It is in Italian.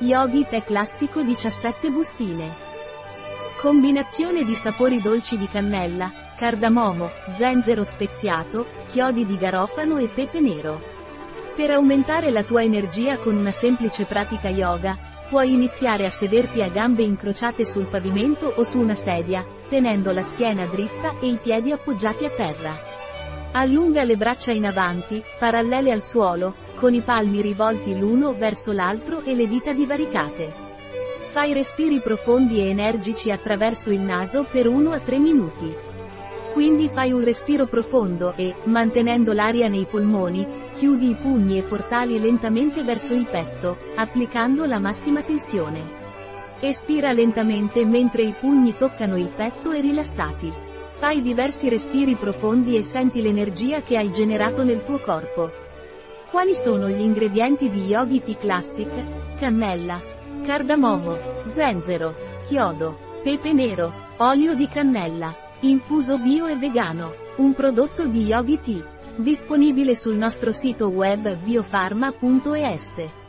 Yogi Tè classico 17 bustine. Combinazione di sapori dolci di cannella, cardamomo, zenzero speziato, chiodi di garofano e pepe nero. Per aumentare la tua energia con una semplice pratica yoga, puoi iniziare a sederti a gambe incrociate sul pavimento o su una sedia, tenendo la schiena dritta e i piedi appoggiati a terra. Allunga le braccia in avanti, parallele al suolo, con i palmi rivolti l'uno verso l'altro e le dita divaricate. Fai respiri profondi e energici attraverso il naso per 1 a 3 minuti. Quindi fai un respiro profondo e, mantenendo l'aria nei polmoni, chiudi i pugni e portali lentamente verso il petto, applicando la massima tensione. Espira lentamente mentre i pugni toccano il petto e rilassati. Fai diversi respiri profondi e senti l'energia che hai generato nel tuo corpo. Quali sono gli ingredienti di Yogi Tea Classic? Cannella, cardamomo, zenzero, chiodo, pepe nero, olio di cannella, infuso bio e vegano, un prodotto di Yogi Tea. Disponibile sul nostro sito web biofarma.es.